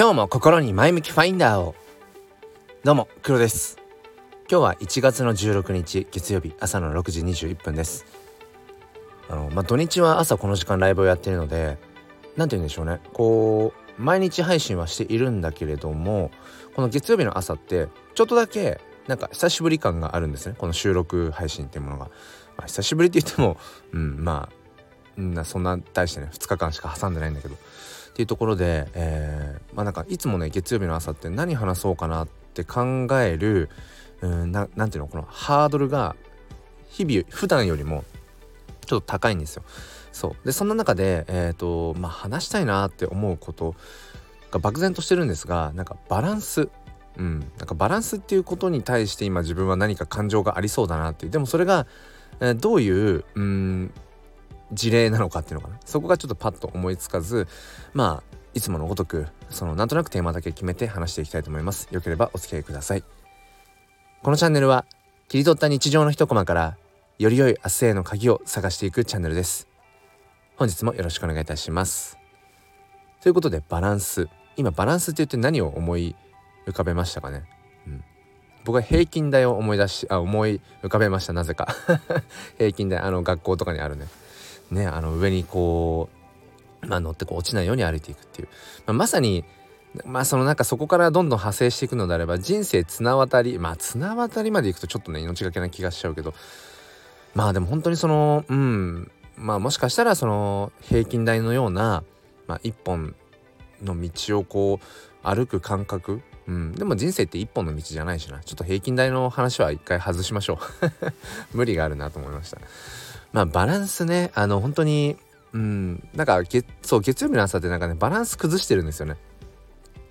今日も心に前向きファインダーを。どうも黒です。今日は1月の16日月曜日朝の6時21分です。あのまあ土日は朝この時間ライブをやっているので何て言うんでしょうね。こう毎日配信はしているんだけれどもこの月曜日の朝ってちょっとだけなんか久しぶり感があるんですね。この収録配信っていうものが、まあ、久しぶりって言ってもうんまあそんな大してね2日間しか挟んでないんだけど。っていうところで、えー、まあなんかいつもね月曜日の朝って何話そうかなって考えるうんななんていうのこのハードルが日々普段よりもちょっと高いんですよ。そう。でそんな中で、えーとまあ、話したいなって思うことが漠然としてるんですがなんかバランス。うん、なんかバランスっていうことに対して今自分は何か感情がありそうだなっていう。でもそれが、えー、どういううん事例なのかっていうのかな。そこがちょっとパッと思いつかずまあいつものごとくそのなんとなくテーマだけ決めて話していきたいと思います。よければお付き合いください。このチャンネルは切り取った日常の一コマからより良い明日への鍵を探していくチャンネルです。本日もよろしくお願いいたします。ということでバランス。今バランスって言って何を思い浮かべましたかね、うん、僕は平均台を思い出しあ思い浮かべましたなぜか。平均台あの学校とかにあるね。ねあの上にこう、まあ、乗ってこう落ちないように歩いていくっていう、まあ、まさにまあそのなんかそこからどんどん派生していくのであれば人生綱渡りまあ綱渡りまでいくとちょっとね命がけな気がしちゃうけど。まあでも本当にそのうんまあもしかしたらその平均台のような、まあ、一本の道をこう歩く感覚。うん、でも人生って一本の道じゃないしな。ちょっと平均台の話は一回外しましょう。無理があるなと思いました。まあバランスね。あの本当にうん。なんかそう月曜日の朝ってなんかねバランス崩してるんですよね、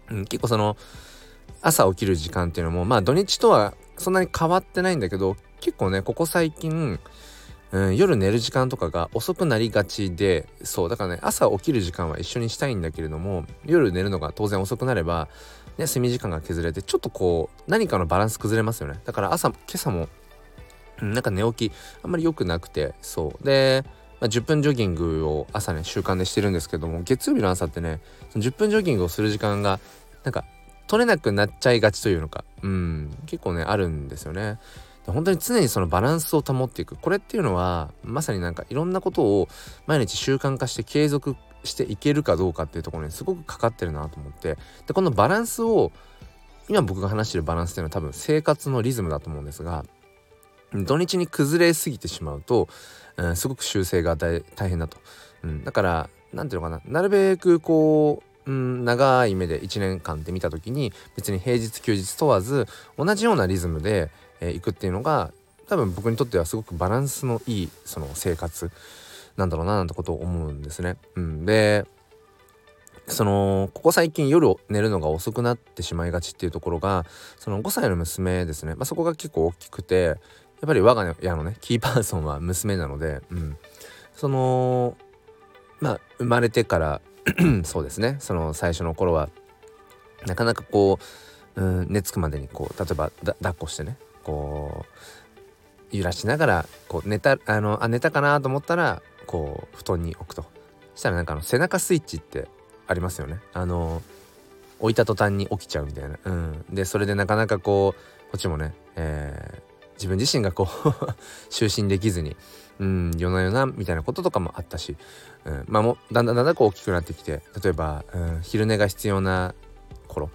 うん、結構その朝起きる時間っていうのもまあ土日とはそんなに変わってないんだけど結構ねここ最近、うん、夜寝る時間とかが遅くなりがちでそうだからね朝起きる時間は一緒にしたいんだけれども夜寝るのが当然遅くなれば、ね、睡眠時間が削れてちょっとこう何かのバランス崩れますよね。だから朝今朝もなんか寝起きあんまり良くなくてそう。で、まあ、10分ジョギングを朝ね習慣でしてるんですけども月曜日の朝ってねその10分ジョギングをする時間がなんか取れなくなっちゃいがちというのかうん結構ねあるんですよね。本当に常にそのバランスを保っていく。これっていうのはまさになんかいろんなことを毎日習慣化して継続していけるかどうかっていうところにすごくかかってるなと思って。でこのバランスを今僕が話してるバランスっていうのは多分生活のリズムだと思うんですが土日に崩れすぎてしまうと、うん、すごく修正が大変だと、うん、だから何ていうのかな。なるべくこう、うん、長い目で1年間で見た時に別に平日休日問わず同じようなリズムで、えー、いくっていうのが多分僕にとってはすごくバランスのいいその生活なんだろうななんてことを思うんですね。うん、でそのここ最近夜寝るのが遅くなってしまいがちっていうところがその5歳の娘ですね、まあ、そこが結構大きくてやっぱり我が家のねキーパーソンは娘なので、うん、そのまあ生まれてから そうですね。その最初の頃はなかなかこう、うん、寝つくまでにこう例えば抱っこしてねこう揺らしながらこう寝たあのあ寝たかなと思ったらこう布団に置くと。したらなんかあの背中スイッチってありますよね。あの置いた途端に起きちゃうみたいな、うん、でそれでなかなかこうこっちもね、え自分自身がこう 就寝できずに、うん、夜な夜なみたいなこととかもあったし、うん、まあもだんだんだんだんこう大きくなってきて例えば、うん、昼寝が必要な頃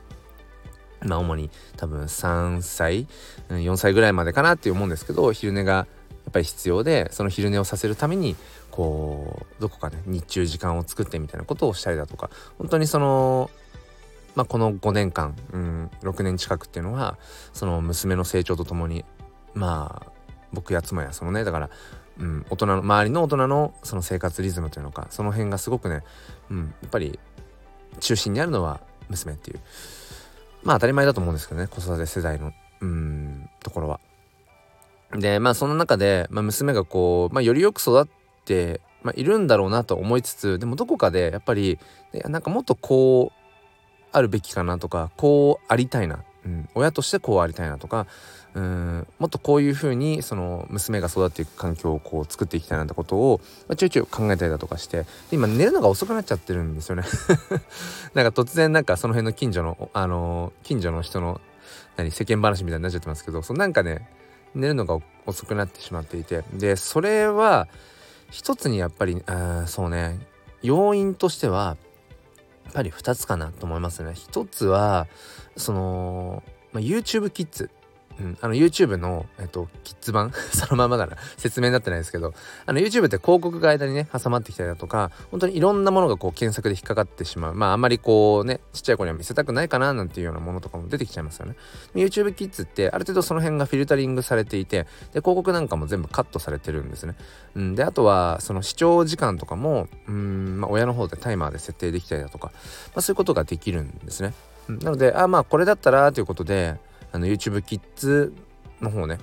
まあ主に多分3歳、うん、4歳ぐらいまでかなって思うんですけど昼寝がやっぱり必要でその昼寝をさせるためにこうどこかね日中時間を作ってみたいなことをしたりだとか本当にそのまあ、この5年間、うん、6年近くっていうのはその娘の成長とともにまあ僕や妻やそのねだから、うん、大人の周りの大人のその生活リズムというのかその辺がすごくね、うん、やっぱり中心にあるのは娘っていうまあ当たり前だと思うんですけどね子育て世代のうんところは。でまあその中で、まあ、娘がこう、まあ、よりよく育って、まあ、いるんだろうなと思いつつでもどこかでやっぱりなんかもっとこうあるべきかなとかこうありたいな、うん、親としてこうありたいなとかうん。もっとこういう風にその娘が育っていく環境をこう作っていきたいなってことを、まあ、ちょいちょい考えたりだとかして今寝るのが遅くなっちゃってるんですよね。なんか突然なんかその辺の近所のあのー、近所の人の何世間話みたいになっちゃってますけどそのなんかね寝るのが遅くなってしまっていて。でそれは一つにやっぱりあそうね要因としてはやっぱり2つかなと思いますね。一つはその、まあ、YouTube キッズ。うん、あの YouTube の、えっと、キッズ版？そのままだな。説明になってないですけど。あの YouTube って広告が間にね挟まってきたりだとか本当にいろんなものがこう検索で引っかかってしまう。まああんまりこうねちっちゃい子には見せたくないかななんていうようなものとかも出てきちゃいますよね。YouTube キッズってある程度その辺がフィルタリングされていてで広告なんかも全部カットされてるんですね、うん、であとはその視聴時間とかもうん、まあ、親の方でタイマーで設定できたりだとか、まあ、そういうことができるんですね、うん、なのであまあこれだったらということであの YouTube キッズの方ね。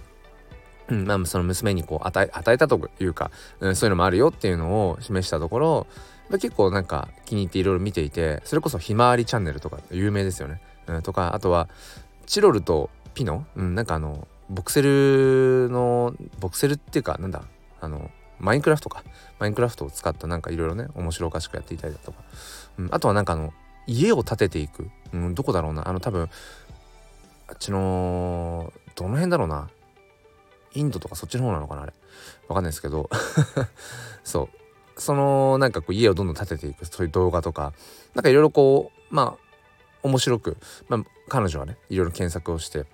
うん、まあその娘にこう与え与えたというか、うん、そういうのもあるよっていうのを示したところ結構なんか気に入っていろいろ見ていてそれこそひまわりチャンネルとか有名ですよね、うん、とかあとはチロルとピノ、うん、なんかあのボクセルのボクセルっていうかなんだあのマインクラフトか。マインクラフトを使ったなんかいろいろね面白おかしくやっていたりだとか、うん、あとはなんかあの家を建てていく、うん、どこだろうな。あの多分あっちのどの辺だろうな。インドとかそっちの方なのかなあれ。わかんないですけど。そう。そのなんかこう家をどんどん建てていくそういう動画とか。なんかいろいろこうまあ面白く、まあ、彼女はねいろいろ検索をして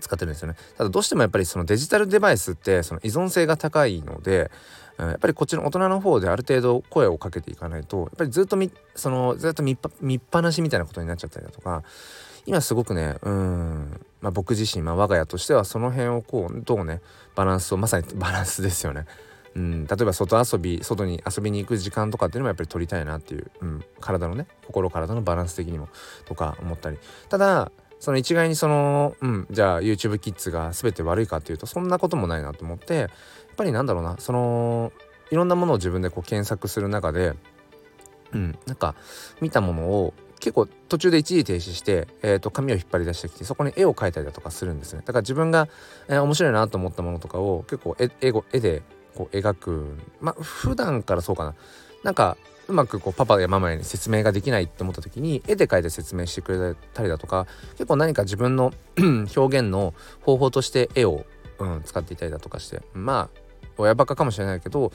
使ってるんですよね。ただどうしてもやっぱりそのデジタルデバイスってその依存性が高いのでやっぱりこっちの大人の方である程度声をかけていかないとやっぱりずっとみそのずっと見っぱなしみたいなことになっちゃったりだとか今すごくねうん。まあ、僕自身、まあ、我が家としてはその辺をこうどうねバランスをまさに バランスですよね。うん、例えば外遊び外に遊びに行く時間とかっていうのもやっぱり取りたいなっていう、うん、体のね心体のバランス的にもとか思ったり。ただその一概にその、うん、じゃあ YouTube キッズが全て悪いかっていうとそんなこともないなと思ってやっぱりなんだろうなそのいろんなものを自分でこう検索する中でうん。なんか見たものを結構途中で一時停止して、えー、と紙を引っ張り出してきてそこに絵を描いたりだとかするんですね。だから自分が、えー、面白いなと思ったものとかを結構絵絵でこう描くまあ普段からそうかな。なんかうまくこうパパやママに説明ができないって思った時に絵で描いて説明してくれたりだとか結構何か自分の 表現の方法として絵を、うん、使っていたりだとかしてまあ親バカかもしれないけど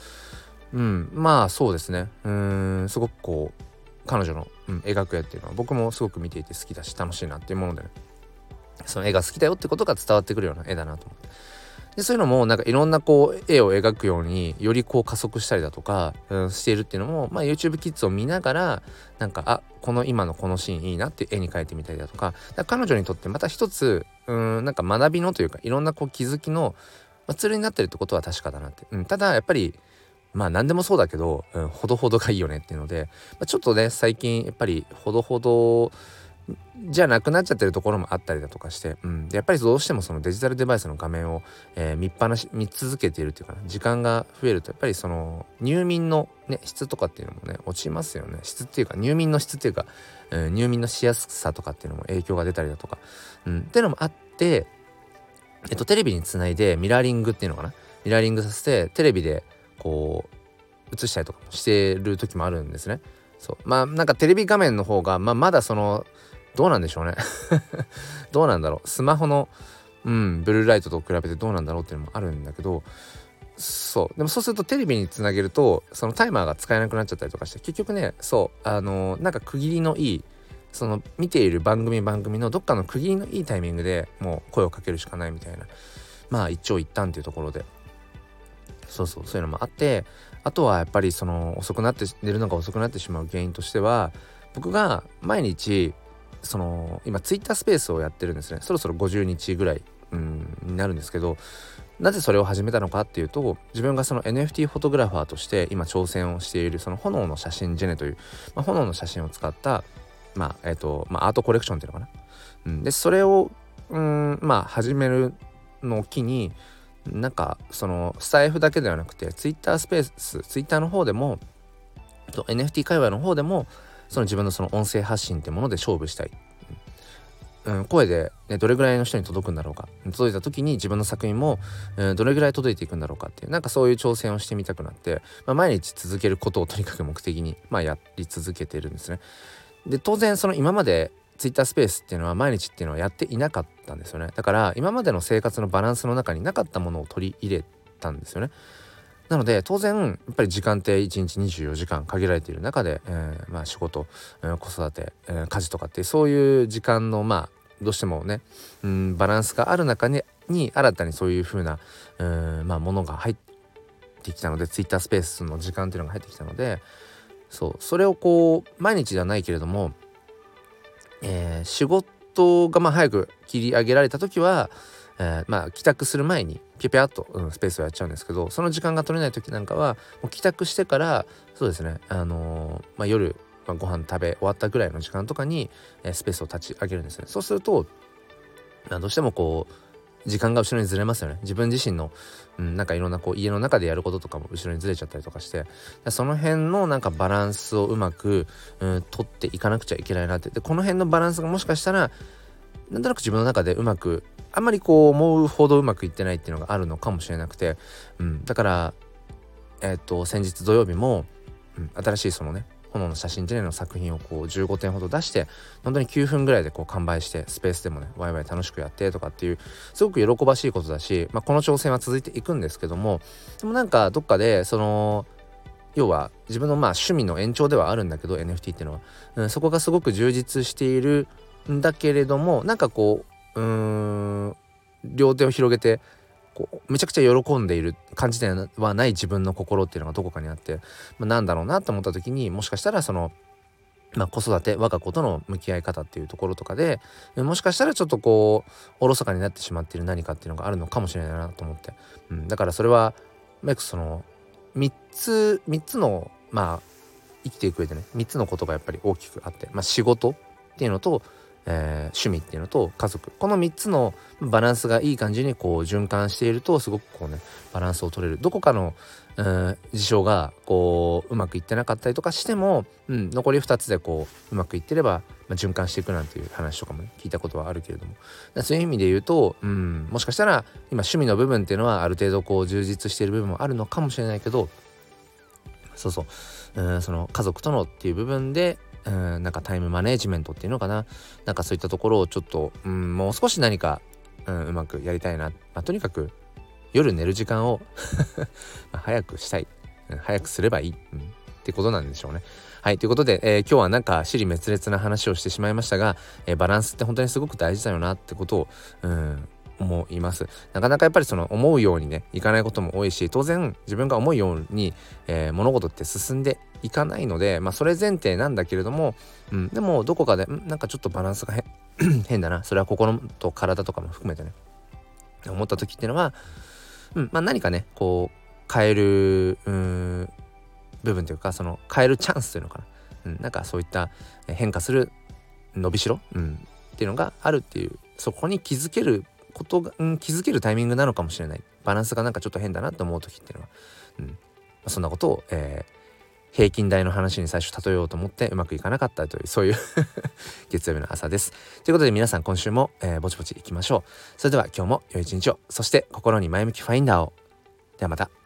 うんまあそうですね。うんすごくこう彼女の、うん、描く絵っていうのは僕もすごく見ていて好きだし楽しいなっていうものでね。その絵が好きだよってことが伝わってくるような絵だなと思って。でそういうのもなんかいろんなこう絵を描くようによりこう加速したりだとか、うん、しているっていうのも、まあ、YouTube キッズを見ながらなんかあこの今のこのシーンいいなって絵に描いてみたりだとか彼女にとってまた一つうんなんか学びのというかいろんなこう気づきの、まあ、ツールになってるってことは確かだなって、うん、ただやっぱりまあ何でもそうだけど、うん、ほどほどがいいよねっていうので、まあ、ちょっとね最近やっぱりほどほどじゃなくなっちゃってるところもあったりだとかして、うん、やっぱりどうしてもそのデジタルデバイスの画面を、えー、見っぱなし見続けているっていうかな時間が増えるとやっぱりその入眠の、ね、質とかっていうのもね落ちますよね。質っていうか入眠の質っていうか、うん、入眠のしやすさとかっていうのも影響が出たりだとか、うん、っていうのもあってえっとテレビにつないでミラーリングっていうのかなミラーリングさせてテレビでこう映したりとかしてる時もあるんですね。そう。まあなんかテレビ画面の方が、まあ、まだそのどうなんでしょうね。どうなんだろう。スマホのうんブルーライトと比べてどうなんだろうっていうのもあるんだけどそう。でもそうするとテレビにつなげるとそのタイマーが使えなくなっちゃったりとかして結局ねそう。あのー、なんか区切りのいいその見ている番組番組のどっかの区切りのいいタイミングでもう声をかけるしかないみたいな。まあ一長一短っていうところで。そうそうそういうのもあってあとはやっぱりその遅くなって寝るのが遅くなってしまう原因としては僕が毎日その今ツイッタースペースをやってるんですね。そろそろ50日ぐらい、うん、になるんですけどなぜそれを始めたのかっていうと自分がその NFT フォトグラファーとして今挑戦をしているその炎の写真ジェネという、まあ、炎の写真を使ったまあえっ、ー、と、まあ、アートコレクションっていうのかな、うん、でそれをうんまあ始めるのを機になんかそのスタイフだけではなくて Twitter スペース Twitter の方でも NFT 界隈の方でもその自分のその音声発信ってもので勝負したいうん、声で、ね、どれぐらいの人に届くんだろうか届いた時に自分の作品も、うん、どれぐらい届いていくんだろうかっていうなんかそういう挑戦をしてみたくなって、まあ、毎日続けることをとにかく目的に、まあ、やり続けてるんですね。で当然その今までツイッタースペースっていうのは毎日っていうのはやっていなかったんですよね。だから今までの生活のバランスの中になかったものを取り入れたんですよね。なので当然やっぱり時間って1日24時間限られている中で、えー、まあ仕事、えー、子育て、えー、家事とかってそういう時間のまあどうしてもね、うん、バランスがある中にに新たにそういう風な、うん、まあものが入ってきたので Twitter スペースの時間っていうのが入ってきたのでそうそれをこう毎日ではないけれども、えー、仕事がまあ早く切り上げられた時は、えー、まあ帰宅する前にピャピャっと、うん、スペースをやっちゃうんですけどその時間が取れない時なんかはもう帰宅してからそうですねあのー、まあ、夜、まあ、ご飯食べ終わったぐらいの時間とかに、えー、スペースを立ち上げるんですね。そうすると、どうしてもこう時間が後ろにずれますよね。自分自身の、うん、なんかいろんなこう家の中でやることとかも後ろにずれちゃったりとかして。その辺のなんかバランスをうまく、うん、取っていかなくちゃいけないなって。でこの辺のバランスがもしかしたらなんとなく自分の中でうまくあんまりこう思うほどうまくいってないっていうのがあるのかもしれなくて、うん、だからえっ、と先日土曜日も、うん、新しいそのね炎の写真展の作品をこう15点ほど出して本当に9分ぐらいでこう完売してスペースでもねワイワイ楽しくやってとかっていうすごく喜ばしいことだし、まあ、この挑戦は続いていくんですけどもでもなんかどっかでその要は自分のまあ趣味の延長ではあるんだけど NFT っていうのは、うん、そこがすごく充実しているんだけれどもなんかこううーん両手を広げてこうめちゃくちゃ喜んでいる感じではない自分の心っていうのがどこかにあって、まあ、なんだろうなと思った時にもしかしたらその、まあ、子育て我が子との向き合い方っていうところとかでもしかしたらちょっとこうおろそかになってしまっている何かっていうのがあるのかもしれないなと思って、うん、だからそれはメイクその3つ3つのまあ生きていく上でね3つのことがやっぱり大きくあって、まあ、仕事っていうのとえー、趣味っていうのと家族。この3つのバランスがいい感じにこう循環しているとすごくこうねバランスを取れる。どこかの、うん、事象がこううまくいってなかったりとかしても、うん、残り2つでこううまくいってれば、まあ、循環していくなんていう話とかも、ね、聞いたことはあるけれども。そういう意味で言うと、うん、もしかしたら今趣味の部分っていうのはある程度こう充実している部分もあるのかもしれないけどそうそう、うん、その家族とのっていう部分でうんなんかタイムマネジメントっていうのかななんかそういったところをちょっと、うん、もう少し何か、うん、うまくやりたいな、まあ、とにかく夜寝る時間を 早くしたい、うん、早くすればいい、うん、ってことなんでしょうね。はい。ということで、えー、今日はなんか、尻滅裂な話をしてしまいましたが、えー、バランスって本当にすごく大事だよなってことを、うん、思います。なかなかやっぱりその思うようにねいかないことも多いし当然自分が思うように、えー、物事って進んでいかないのでまあそれ前提なんだけれども、うん、でもどこかでんなんかちょっとバランスが 変だな。それは心と体とかも含めてね。思った時っていうのは、うんまあ、何かねこう変えるうん部分というかその変えるチャンスというのかな、うん、なんかそういった変化する伸びしろ、うん、っていうのがあるっていうそこに気づけることが、うん、気づけるタイミングなのかもしれないバランスがなんかちょっと変だなと思う時っていうのは、うんまあ、そんなことを、えー、平均台の話に最初例えようと思ってうまくいかなかったというそういう 月曜日の朝です。ということで皆さん今週も、えー、ぼちぼちいきましょう。それでは今日も良い一日をそして心に前向きファインダーを。ではまた。